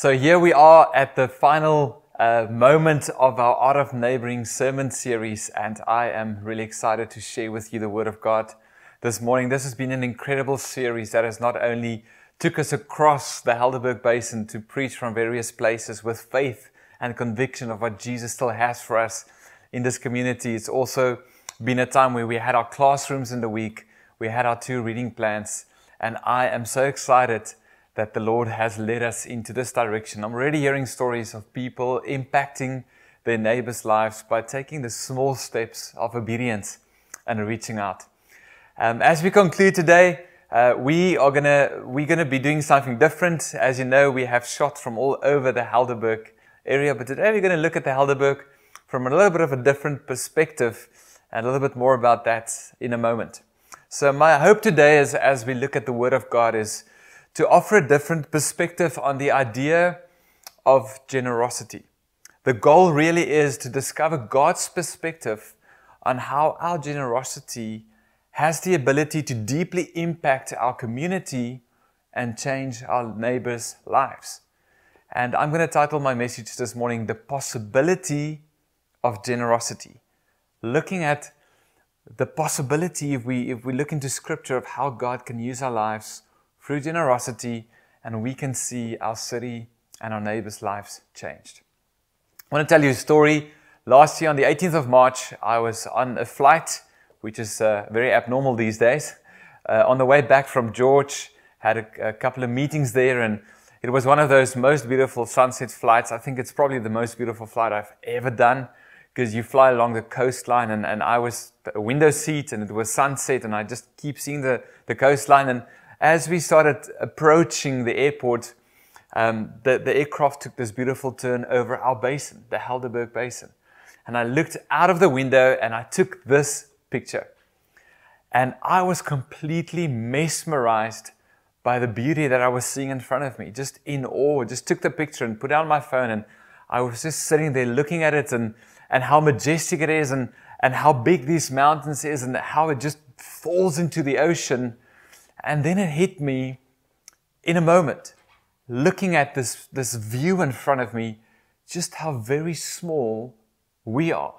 So here we are at the final uh, moment of our Art of Neighboring sermon series, and I am really excited to share with you the Word of God this morning. This has been an incredible series that has not only took us across the Helderberg Basin to preach from various places with faith and conviction of what Jesus still has for us in this community. It's also been a time where we had our classrooms in the week, we had our two reading plans, and I am so excited that the Lord has led us into this direction. I'm already hearing stories of people impacting their neighbors' lives by taking the small steps of obedience and reaching out. Um, as we conclude today, uh, we are gonna we're gonna be doing something different. As you know, we have shot from all over the Helderberg area, but today we're gonna look at the Helderberg from a little bit of a different perspective, and a little bit more about that in a moment. So my hope today is, as we look at the Word of God, is to offer a different perspective on the idea of generosity. The goal really is to discover God's perspective on how our generosity has the ability to deeply impact our community and change our neighbors' lives. And I'm going to title my message this morning, The Possibility of Generosity. Looking at the possibility, if we, if we look into scripture, of how God can use our lives through generosity, and we can see our city and our neighbors' lives changed. I want to tell you a story. Last year, on the 18th of March, I was on a flight, which is uh, very abnormal these days. Uh, on the way back from George, had a, a couple of meetings there, and it was one of those most beautiful sunset flights. I think it's probably the most beautiful flight I've ever done because you fly along the coastline and, and I was a window seat and it was sunset and I just keep seeing the, the coastline and as we started approaching the airport, um, the, the aircraft took this beautiful turn over our basin, the Helderberg Basin. And I looked out of the window and I took this picture. And I was completely mesmerized by the beauty that I was seeing in front of me, just in awe. Just took the picture and put down my phone and I was just sitting there looking at it and, and how majestic it is and, and how big these mountains is and how it just falls into the ocean and then it hit me in a moment, looking at this, this view in front of me, just how very small we are.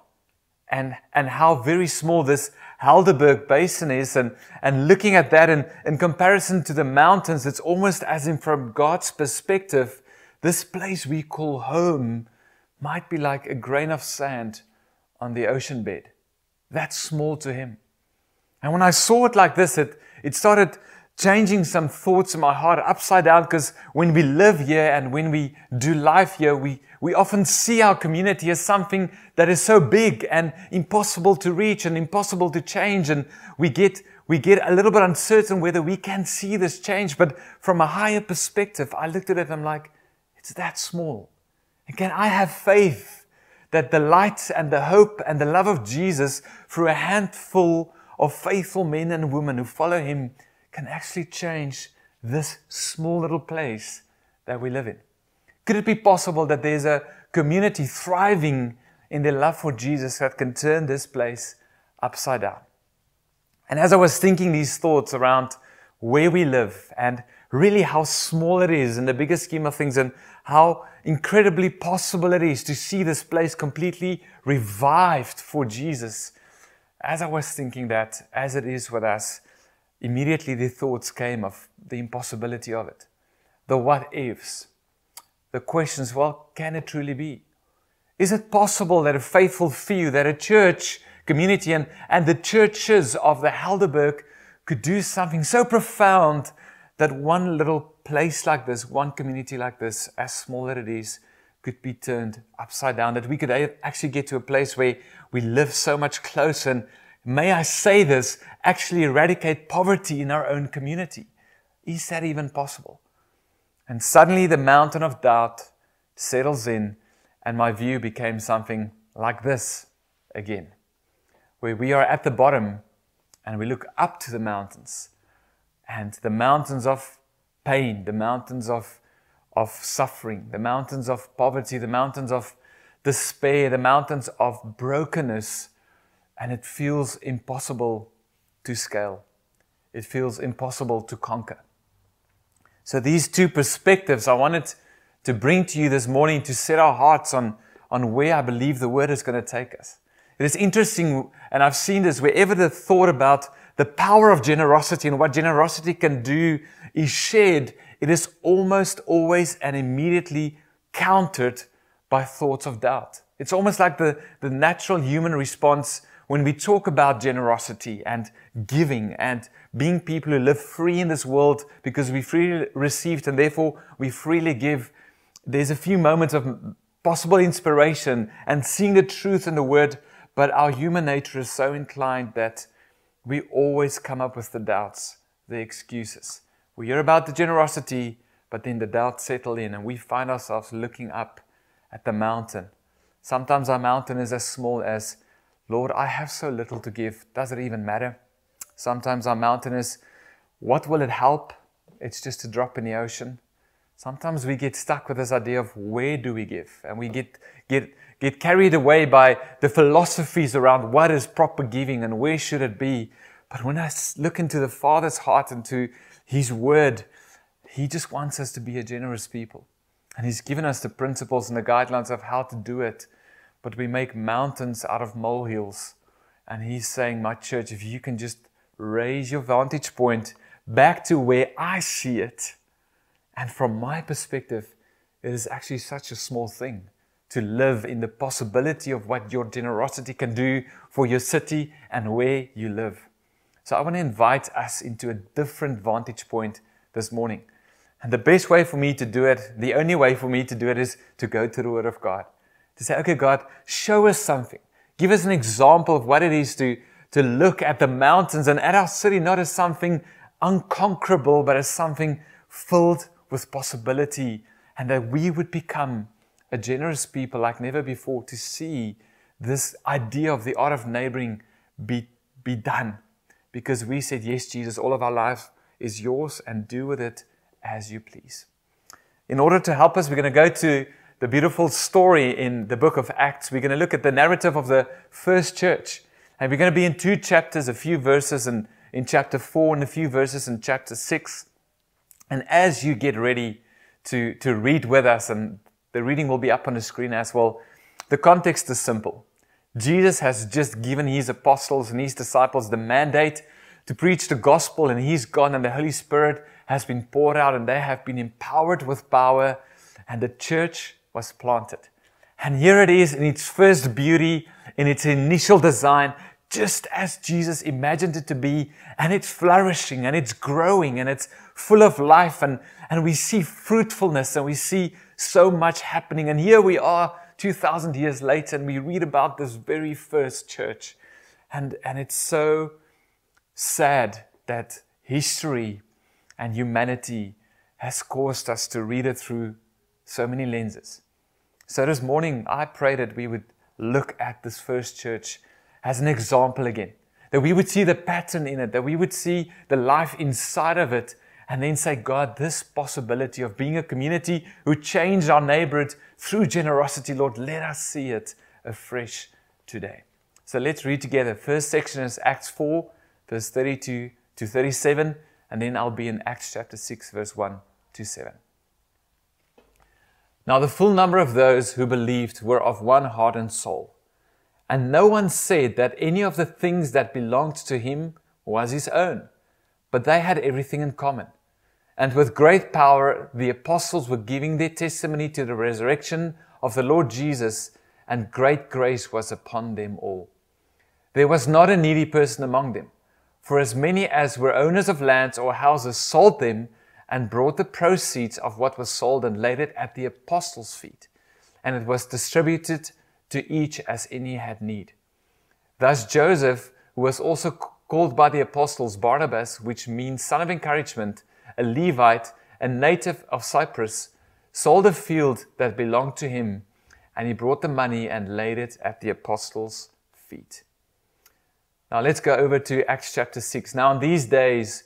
And, and how very small this Helderberg Basin is, and, and looking at that in, in comparison to the mountains, it's almost as in from God's perspective, this place we call home might be like a grain of sand on the ocean bed. That's small to Him. And when I saw it like this, it, it started changing some thoughts in my heart upside down because when we live here and when we do life here, we, we often see our community as something that is so big and impossible to reach and impossible to change. And we get, we get a little bit uncertain whether we can see this change. But from a higher perspective, I looked at it and I'm like, it's that small. And can I have faith that the light and the hope and the love of Jesus through a handful of faithful men and women who follow him can actually change this small little place that we live in? Could it be possible that there's a community thriving in their love for Jesus that can turn this place upside down? And as I was thinking these thoughts around where we live and really how small it is in the bigger scheme of things and how incredibly possible it is to see this place completely revived for Jesus. As I was thinking that, as it is with us, immediately the thoughts came of the impossibility of it, the what ifs, the questions well, can it truly be? Is it possible that a faithful few, that a church community and, and the churches of the Helderberg could do something so profound that one little place like this, one community like this, as small as it is, could be turned upside down, that we could actually get to a place where we live so much closer and may I say this, actually eradicate poverty in our own community. Is that even possible? And suddenly the mountain of doubt settles in, and my view became something like this again, where we are at the bottom and we look up to the mountains, and the mountains of pain, the mountains of, of suffering, the mountains of poverty, the mountains of despair, the mountains of brokenness and it feels impossible to scale. It feels impossible to conquer. So, these two perspectives, I wanted to bring to you this morning to set our hearts on, on where I believe the word is going to take us. It is interesting, and I've seen this wherever the thought about the power of generosity and what generosity can do is shared, it is almost always and immediately countered by thoughts of doubt. It's almost like the, the natural human response when we talk about generosity and giving and being people who live free in this world because we freely received and therefore we freely give. There's a few moments of possible inspiration and seeing the truth in the word, but our human nature is so inclined that we always come up with the doubts, the excuses. We hear about the generosity, but then the doubts settle in and we find ourselves looking up at the mountain. Sometimes our mountain is as small as, Lord, I have so little to give. Does it even matter? Sometimes our mountain is, what will it help? It's just a drop in the ocean. Sometimes we get stuck with this idea of where do we give? And we get, get, get carried away by the philosophies around what is proper giving and where should it be. But when I look into the Father's heart and to His Word, He just wants us to be a generous people. And He's given us the principles and the guidelines of how to do it. But we make mountains out of molehills. And He's saying, My church, if you can just raise your vantage point back to where I see it. And from my perspective, it is actually such a small thing to live in the possibility of what your generosity can do for your city and where you live. So I want to invite us into a different vantage point this morning. And the best way for me to do it, the only way for me to do it is to go to the Word of God. To say, okay, God, show us something. Give us an example of what it is to to look at the mountains and at our city not as something unconquerable, but as something filled with possibility, and that we would become a generous people like never before to see this idea of the art of neighboring be, be done. Because we said, Yes, Jesus, all of our life is yours, and do with it as you please. In order to help us, we're going to go to the beautiful story in the book of Acts. We're going to look at the narrative of the first church. And we're going to be in two chapters, a few verses in, in chapter 4 and a few verses in chapter 6. And as you get ready to, to read with us, and the reading will be up on the screen as well, the context is simple. Jesus has just given his apostles and his disciples the mandate to preach the gospel, and he's gone, and the Holy Spirit has been poured out, and they have been empowered with power, and the church was planted. And here it is in its first beauty, in its initial design, just as Jesus imagined it to be, and it's flourishing and it's growing and it's full of life, and, and we see fruitfulness and we see so much happening. And here we are 2,000 years later, and we read about this very first church. And, and it's so sad that history and humanity has caused us to read it through so many lenses. So this morning, I pray that we would look at this first church as an example again. That we would see the pattern in it, that we would see the life inside of it, and then say, God, this possibility of being a community who changed our neighborhood through generosity, Lord, let us see it afresh today. So let's read together. First section is Acts 4, verse 32 to 37, and then I'll be in Acts chapter 6, verse 1 to 7. Now, the full number of those who believed were of one heart and soul. And no one said that any of the things that belonged to him was his own, but they had everything in common. And with great power, the apostles were giving their testimony to the resurrection of the Lord Jesus, and great grace was upon them all. There was not a needy person among them, for as many as were owners of lands or houses sold them and brought the proceeds of what was sold and laid it at the apostles' feet, and it was distributed to each as any had need. Thus Joseph, who was also called by the apostles Barnabas, which means son of encouragement, a Levite, a native of Cyprus, sold a field that belonged to him, and he brought the money and laid it at the apostles' feet. Now let's go over to Acts chapter 6. Now, in these days,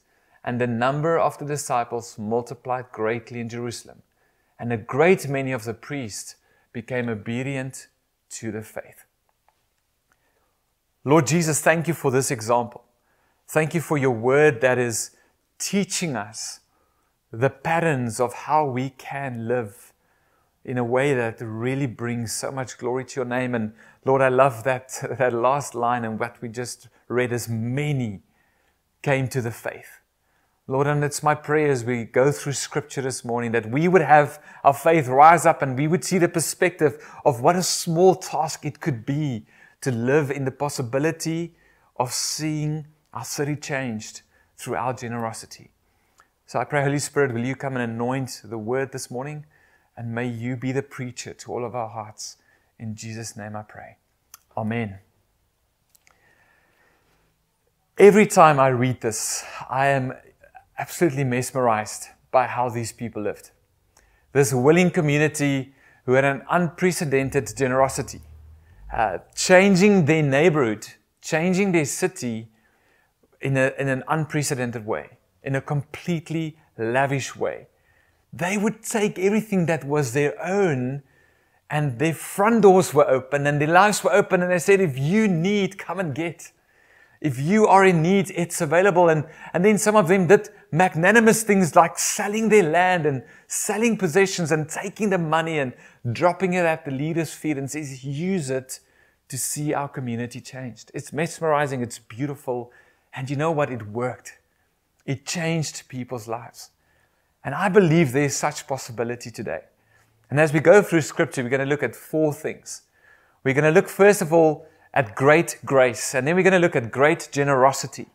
and the number of the disciples multiplied greatly in Jerusalem. And a great many of the priests became obedient to the faith. Lord Jesus, thank you for this example. Thank you for your word that is teaching us the patterns of how we can live in a way that really brings so much glory to your name. And Lord, I love that, that last line and what we just read as many came to the faith. Lord, and it's my prayer as we go through scripture this morning that we would have our faith rise up and we would see the perspective of what a small task it could be to live in the possibility of seeing our city changed through our generosity. So I pray, Holy Spirit, will you come and anoint the word this morning? And may you be the preacher to all of our hearts. In Jesus' name I pray. Amen. Every time I read this, I am absolutely mesmerized by how these people lived. This willing community who had an unprecedented generosity, uh, changing their neighborhood, changing their city in, a, in an unprecedented way, in a completely lavish way. They would take everything that was their own and their front doors were open and their lives were open and they said, if you need, come and get. If you are in need, it's available. And, and then some of them did magnanimous things like selling their land and selling possessions and taking the money and dropping it at the leader's feet and says, use it to see our community changed. It's mesmerizing. It's beautiful. And you know what? It worked. It changed people's lives. And I believe there's such possibility today. And as we go through scripture, we're going to look at four things. We're going to look, first of all, at great grace. And then we're going to look at great generosity.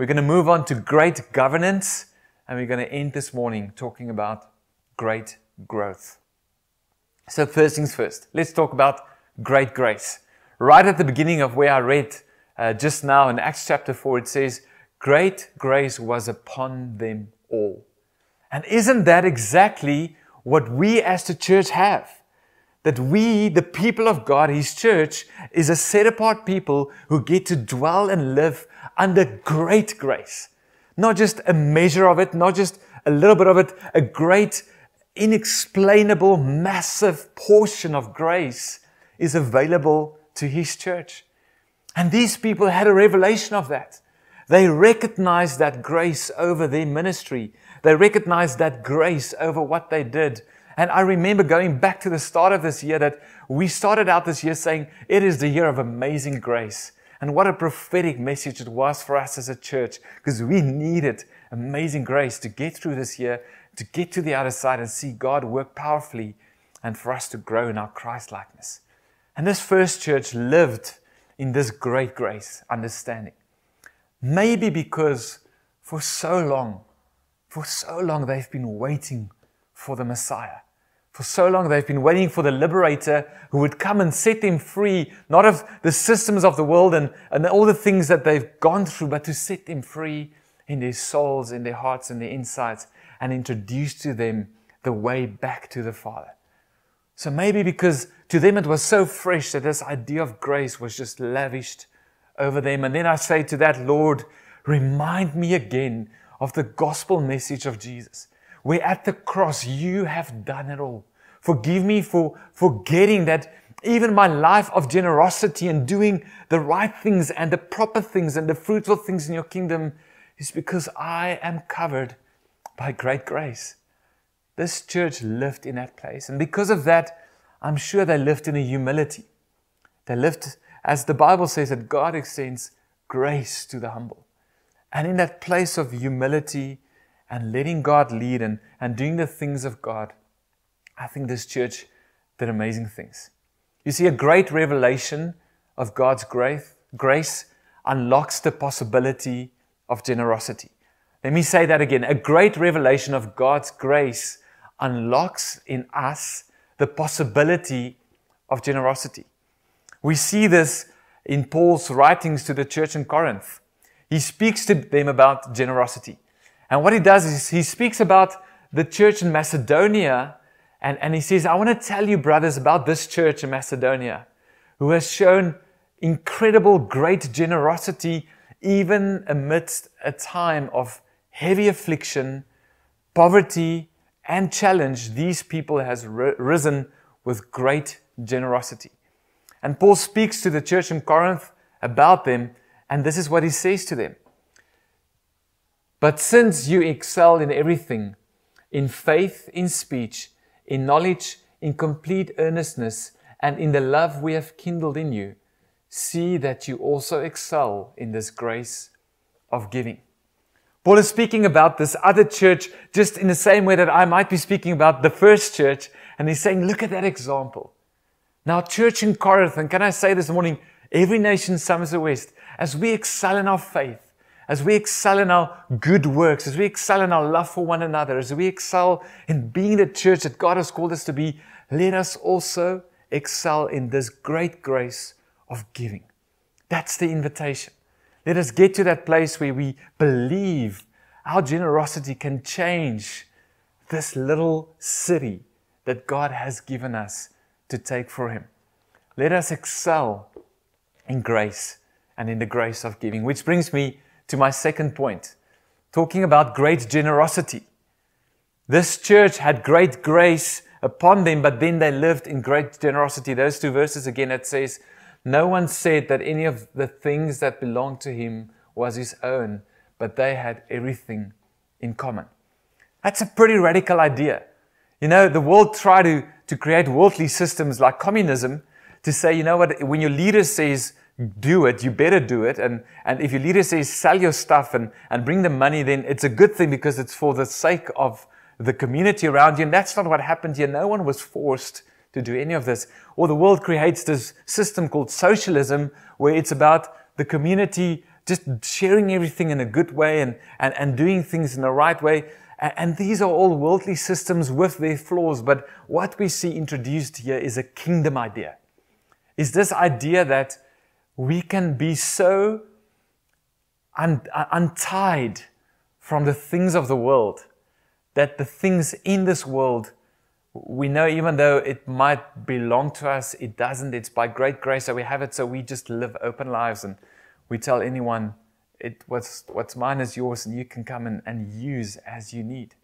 We're going to move on to great governance. And we're going to end this morning talking about great growth. So, first things first, let's talk about great grace. Right at the beginning of where I read uh, just now in Acts chapter 4, it says, Great grace was upon them all. And isn't that exactly what we as the church have? That we, the people of God, His church, is a set apart people who get to dwell and live under great grace. Not just a measure of it, not just a little bit of it, a great, inexplainable, massive portion of grace is available to His church. And these people had a revelation of that. They recognized that grace over their ministry. They recognized that grace over what they did. And I remember going back to the start of this year that we started out this year saying it is the year of amazing grace. And what a prophetic message it was for us as a church because we needed amazing grace to get through this year, to get to the other side and see God work powerfully and for us to grow in our Christ likeness. And this first church lived in this great grace, understanding. Maybe because for so long, for so long they've been waiting for the Messiah. For so long, they've been waiting for the liberator who would come and set them free, not of the systems of the world and, and all the things that they've gone through, but to set them free in their souls, in their hearts, in their insides, and introduce to them the way back to the Father. So maybe because to them it was so fresh that this idea of grace was just lavished over them. And then I say to that, Lord, remind me again of the gospel message of Jesus where at the cross you have done it all. Forgive me for forgetting that even my life of generosity and doing the right things and the proper things and the fruitful things in your kingdom is because I am covered by great grace. This church lived in that place. And because of that, I'm sure they lived in a humility. They lived, as the Bible says, that God extends grace to the humble. And in that place of humility, and letting God lead and, and doing the things of God, I think this church did amazing things. You see, a great revelation of God's grace, grace unlocks the possibility of generosity. Let me say that again. A great revelation of God's grace unlocks in us the possibility of generosity. We see this in Paul's writings to the church in Corinth. He speaks to them about generosity. And what he does is he speaks about the church in Macedonia and, and he says, I want to tell you, brothers, about this church in Macedonia who has shown incredible, great generosity even amidst a time of heavy affliction, poverty, and challenge. These people has risen with great generosity. And Paul speaks to the church in Corinth about them, and this is what he says to them. But since you excel in everything, in faith, in speech, in knowledge, in complete earnestness, and in the love we have kindled in you, see that you also excel in this grace of giving. Paul is speaking about this other church just in the same way that I might be speaking about the first church. And he's saying, look at that example. Now, church in Corinth, and can I say this morning, every nation, Somerset West, as we excel in our faith, as we excel in our good works, as we excel in our love for one another, as we excel in being the church that God has called us to be, let us also excel in this great grace of giving. That's the invitation. Let us get to that place where we believe our generosity can change this little city that God has given us to take for Him. Let us excel in grace and in the grace of giving, which brings me to my second point, talking about great generosity. This church had great grace upon them, but then they lived in great generosity. Those two verses again, it says, No one said that any of the things that belonged to him was his own, but they had everything in common. That's a pretty radical idea. You know, the world tried to, to create worldly systems like communism to say, you know what, when your leader says, do it, you better do it. And, and if your leader says sell your stuff and, and bring the money, then it's a good thing because it's for the sake of the community around you. And that's not what happened here. No one was forced to do any of this. Or the world creates this system called socialism where it's about the community just sharing everything in a good way and, and, and doing things in the right way. And, these are all worldly systems with their flaws. But what we see introduced here is a kingdom idea. Is this idea that we can be so un- uh, untied from the things of the world that the things in this world we know even though it might belong to us, it doesn't. It's by great grace that we have it. So we just live open lives and we tell anyone, it, what's, what's mine is yours and you can come and, and use as you need.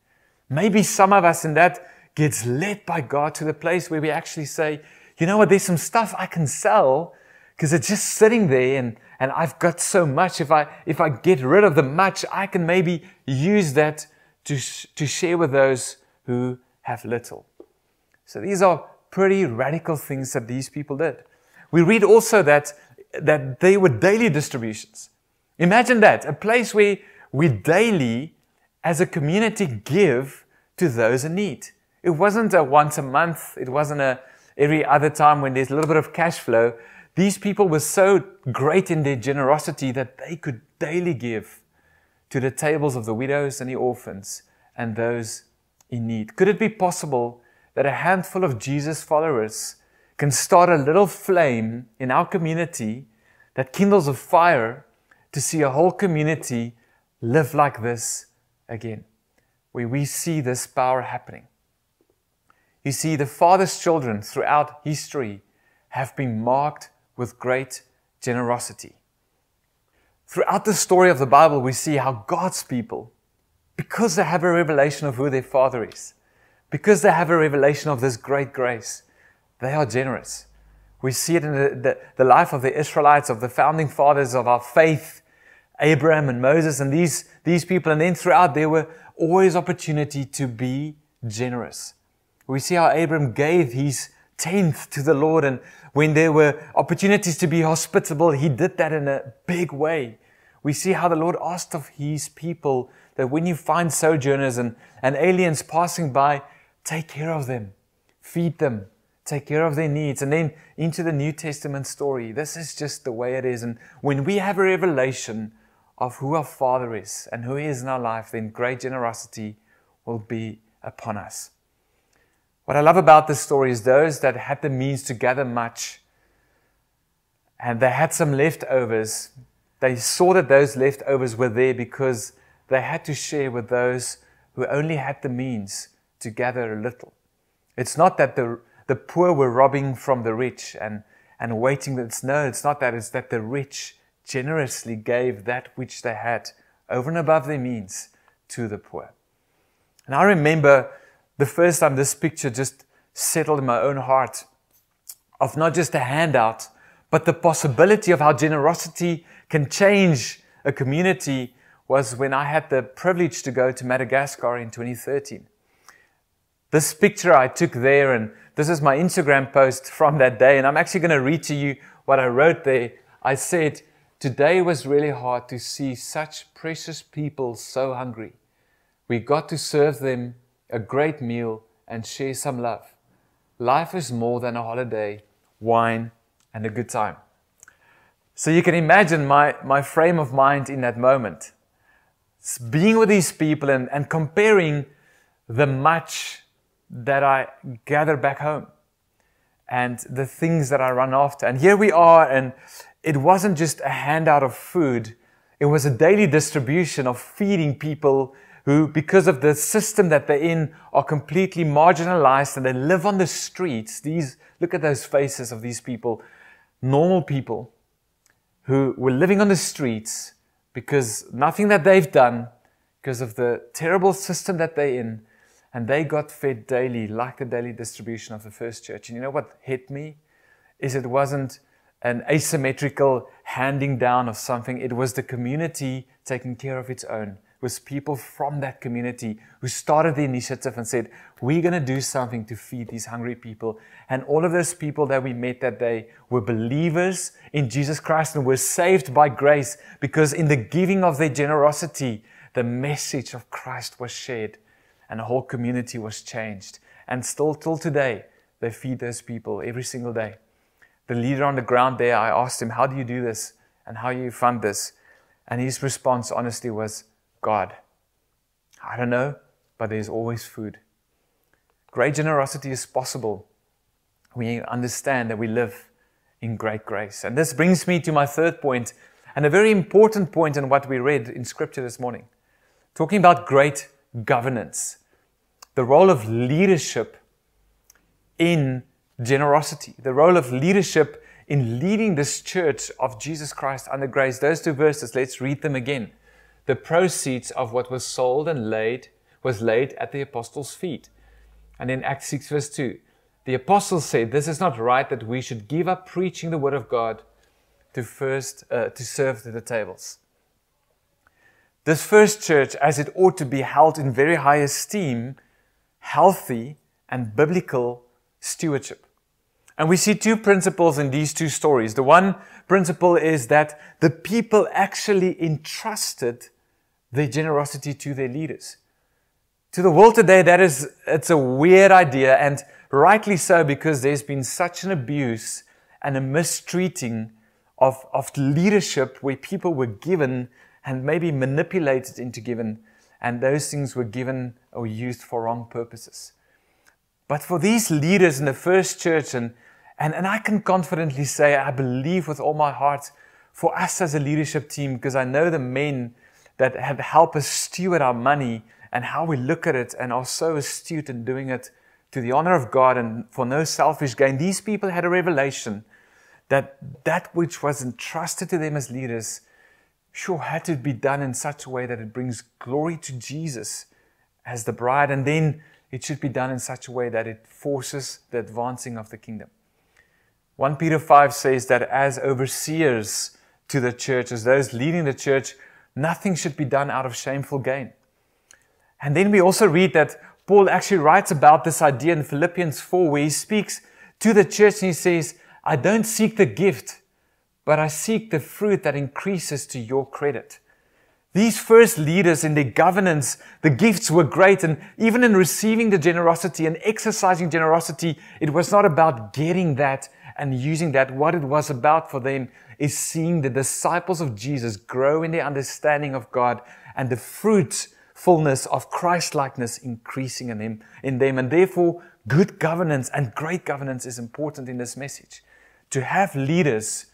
Maybe some of us in that gets led by God to the place where we actually say, you know what, there's some stuff I can sell because it's just sitting there and, and I've got so much. If I, if I get rid of the much, I can maybe use that to, to share with those who have little. So these are pretty radical things that these people did. We read also that, that they were daily distributions. Imagine that, a place where we daily, as a community, give to those in need. It wasn't a once a month, it wasn't a every other time when there's a little bit of cash flow. These people were so great in their generosity that they could daily give to the tables of the widows and the orphans and those in need. Could it be possible that a handful of Jesus followers can start a little flame in our community that kindles a fire to see a whole community live like this again, where we see this power happening? You see, the Father's children throughout history have been marked with great generosity. Throughout the story of the Bible, we see how God's people, because they have a revelation of who their Father is, because they have a revelation of this great grace, they are generous. We see it in the, the, the, life of the Israelites, of the founding fathers of our faith, Abraham and Moses, and these, these people. And then throughout, there were always opportunity to be generous. We see how Abraham gave his tenth to the Lord. And when there were opportunities to be hospitable, he did that in a big way. We see how the Lord asked of his people that when you find sojourners and, and aliens passing by, take care of them, feed them, take care of their needs. And then into the New Testament story. This is just the way it is. And when we have a revelation of who our Father is and who He is in our life, then great generosity will be upon us. What I love about this story is those that had the means to gather much and they had some leftovers. They saw that those leftovers were there because they had to share with those who only had the means to gather a little. It's not that the, the poor were robbing from the rich and, and waiting. It's, no, it's not that. It's that the rich generously gave that which they had over and above their means to the poor. And I remember the first time this picture just settled in my own heart of not just a handout, but the possibility of how generosity can change a community was when I had the privilege to go to Madagascar in 2013. This picture I took there, and this is my Instagram post from that day, and I'm actually going to read to you what I wrote there. I said, Today was really hard to see such precious people so hungry. We got to serve them a great meal and share some love. Life is more than a holiday, wine, and a good time. So you can imagine my, my frame of mind in that moment. It's being with these people and, and comparing the much that I gather back home and the things that I run after. And here we are, and it wasn't just a handout of food, it was a daily distribution of feeding people who, because of the system that they're in, are completely marginalized and they live on the streets. These, look at those faces of these people, normal people who were living on the streets because nothing that they've done, because of the terrible system that they're in, and they got fed daily, like the daily distribution of the first church. And you know what hit me? Is it wasn't an asymmetrical handing down of something, it was the community taking care of its own was people from that community who started the initiative and said, We're going to do something to feed these hungry people. And all of those people that we met that day were believers in Jesus Christ and were saved by grace because in the giving of their generosity, the message of Christ was shared and a whole community was changed. And still till today, they feed those people every single day. The leader on the ground there, I asked him, How do you do this? And how you fund this? And his response, honestly, was, God? I don't know, but there's always food. Great generosity is possible. We understand that we live in great grace. And this brings me to my third point, and a very important point in what we read in Scripture this morning. Talking about great governance, the role of leadership in generosity, the role of leadership in leading this church of Jesus Christ under grace. Those two verses, let's read them again the proceeds of what was sold and laid was laid at the apostles' feet. And in Acts 6, verse 2, the apostles said, This is not right that we should give up preaching the word of God to first uh, to serve the tables. This first church, as it ought to be held in very high esteem, healthy and biblical stewardship. And we see two principles in these two stories. The one principle is that the people actually entrusted their generosity to their leaders. To the world today, that is, it's a weird idea, and rightly so, because there's been such an abuse and a mistreating of, of leadership where people were given and maybe manipulated into given, and those things were given or used for wrong purposes. But for these leaders in the first church, and, and, and I can confidently say, I believe with all my heart, for us as a leadership team, because I know the men that have helped us steward our money and how we look at it and are so astute in doing it to the honor of God and for no selfish gain. These people had a revelation that that which was entrusted to them as leaders sure had to be done in such a way that it brings glory to Jesus as the bride, and then it should be done in such a way that it forces the advancing of the kingdom. 1 Peter 5 says that as overseers to the church, as those leading the church, Nothing should be done out of shameful gain. And then we also read that Paul actually writes about this idea in Philippians 4, where he speaks to the church and he says, I don't seek the gift, but I seek the fruit that increases to your credit. These first leaders in their governance, the gifts were great. And even in receiving the generosity and exercising generosity, it was not about getting that and using that. What it was about for them is seeing the disciples of Jesus grow in their understanding of God and the fruitfulness of Christ-likeness increasing in them, in them. And therefore, good governance and great governance is important in this message. To have leaders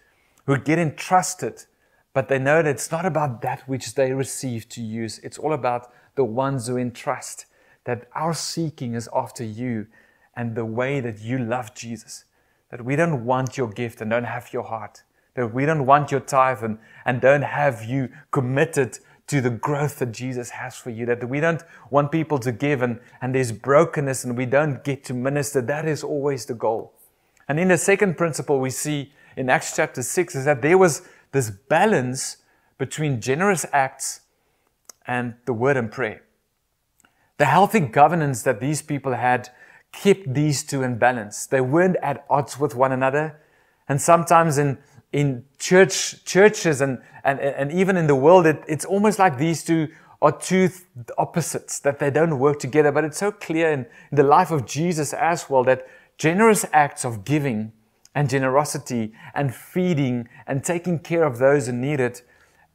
who get entrusted but they know that it's not about that which they receive to use. It's all about the ones who entrust. That our seeking is after you and the way that you love Jesus. That we don't want your gift and don't have your heart. That we don't want your tithe and, and don't have you committed to the growth that Jesus has for you. That we don't want people to give and, and there's brokenness and we don't get to minister. That is always the goal. And in the second principle we see in Acts chapter 6 is that there was this balance between generous acts and the word and prayer. The healthy governance that these people had kept these two in balance. They weren't at odds with one another. And sometimes in, in church, churches and, and, and even in the world, it, it's almost like these two are two opposites, that they don't work together. But it's so clear in, in the life of Jesus as well that generous acts of giving and generosity and feeding and taking care of those who need it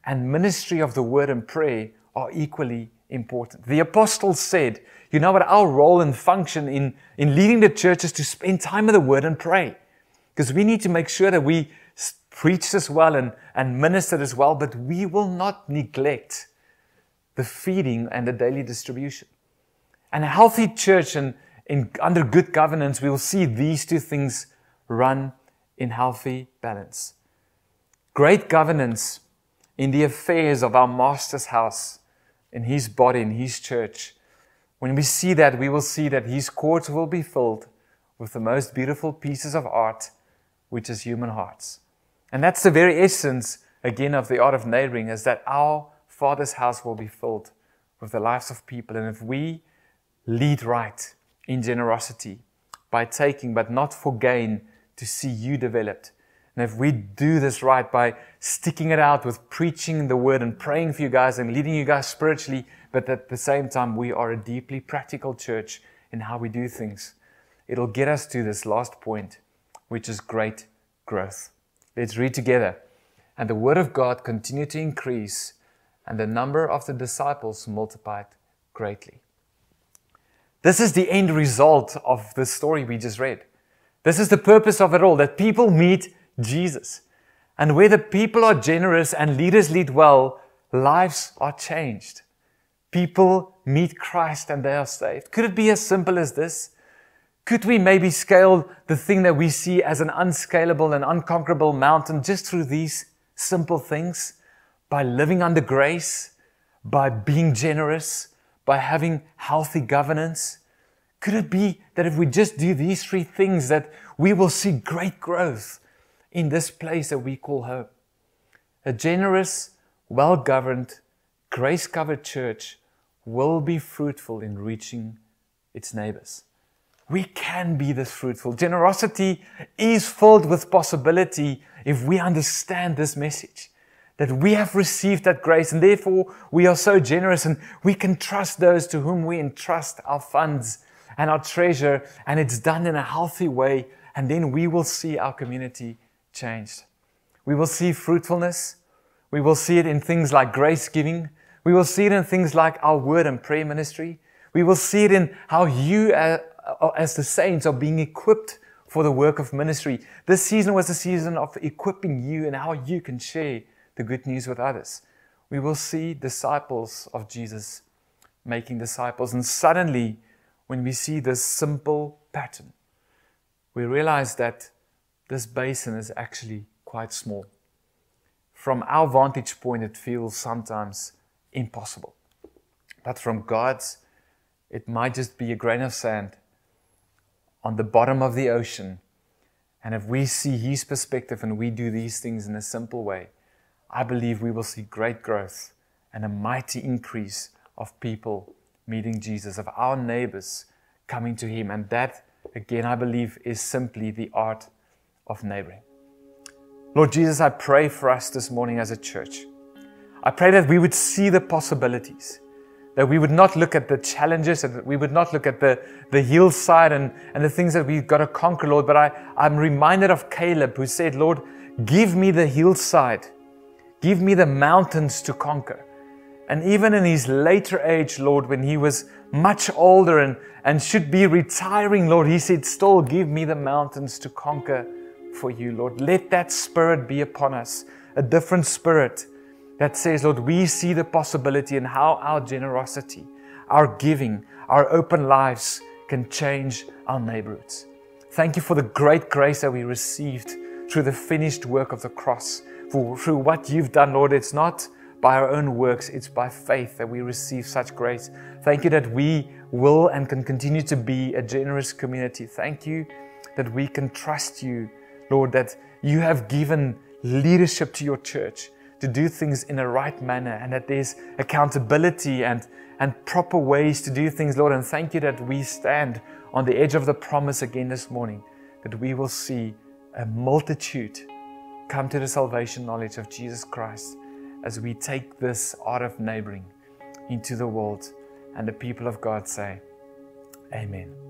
and ministry of the word and prayer are equally important. The apostles said, you know what, our role and function in, in leading the church is to spend time in the word and pray. Because we need to make sure that we preach as well and, and minister as well, but we will not neglect the feeding and the daily distribution. And a healthy church and in, under good governance, we will see these two things run in healthy balance. Great governance in the affairs of our Master's house, in His body, in His church. When we see that, we will see that His courts will be filled with the most beautiful pieces of art, which is human hearts. And that's the very essence, again, of the art of neighboring, is that our Father's house will be filled with the lives of people. And if we lead right in generosity by taking, but not for gain, to see you developed. And if we do this right by sticking it out with preaching the word and praying for you guys and leading you guys spiritually, but at the same time, we are a deeply practical church in how we do things, it'll get us to this last point, which is great growth. Let's read together. And the word of God continued to increase, and the number of the disciples multiplied greatly. This is the end result of the story we just read. This is the purpose of it all that people meet Jesus. And where the people are generous and leaders lead well, lives are changed. People meet Christ and they are saved. Could it be as simple as this? Could we maybe scale the thing that we see as an unscalable and unconquerable mountain just through these simple things? By living under grace, by being generous, by having healthy governance, could it be that if we just do these three things that we will see great growth in this place that we call home? A generous, well-governed, grace-covered church will be fruitful in reaching its neighbors. We can be this fruitful. Generosity is filled with possibility if we understand this message that we have received that grace and therefore we are so generous and we can trust those to whom we entrust our funds and our treasure, and it's done in a healthy way, and then we will see our community changed. We will see fruitfulness. We will see it in things like grace giving. We will see it in things like our word and prayer ministry. We will see it in how you, uh, uh, as the saints, are being equipped for the work of ministry. This season was a season of equipping you and how you can share the good news with others. We will see disciples of Jesus making disciples, and suddenly when we see this simple pattern, we realize that this basin is actually quite small. From our vantage point, it feels sometimes impossible. But from God's, it might just be a grain of sand on the bottom of the ocean. And if we see His perspective and we do these things in a simple way, I believe we will see great growth and a mighty increase of people meeting Jesus, of our neighbors coming to Him. And that, again, I believe, is simply the art of neighboring. Lord Jesus, I pray for us this morning as a church. I pray that we would see the possibilities, that we would not look at the challenges, and we would not look at the, the hillside and, and the things that we've got to conquer, Lord. But I, I'm reminded of Caleb who said, Lord, give me the hillside, give me the mountains to conquer. And even in his later age, Lord, when he was much older and, and should be retiring, Lord, he said, Still give me the mountains to conquer for you, Lord. Let that spirit be upon us, a different spirit that says, Lord, we see the possibility in how our generosity, our giving, our open lives can change our neighborhoods. Thank you for the great grace that we received through the finished work of the cross, for, through what you've done, Lord. It's not by our own works, it's by faith that we receive such grace. Thank you that we will and can continue to be a generous community. Thank you that we can trust you, Lord, that you have given leadership to your church to do things in a right manner and that there's accountability and, and proper ways to do things, Lord. And thank you that we stand on the edge of the promise again this morning, that we will see a multitude come to the salvation knowledge of Jesus Christ as we take this art of neighboring into the world. And the people of God say, Amen.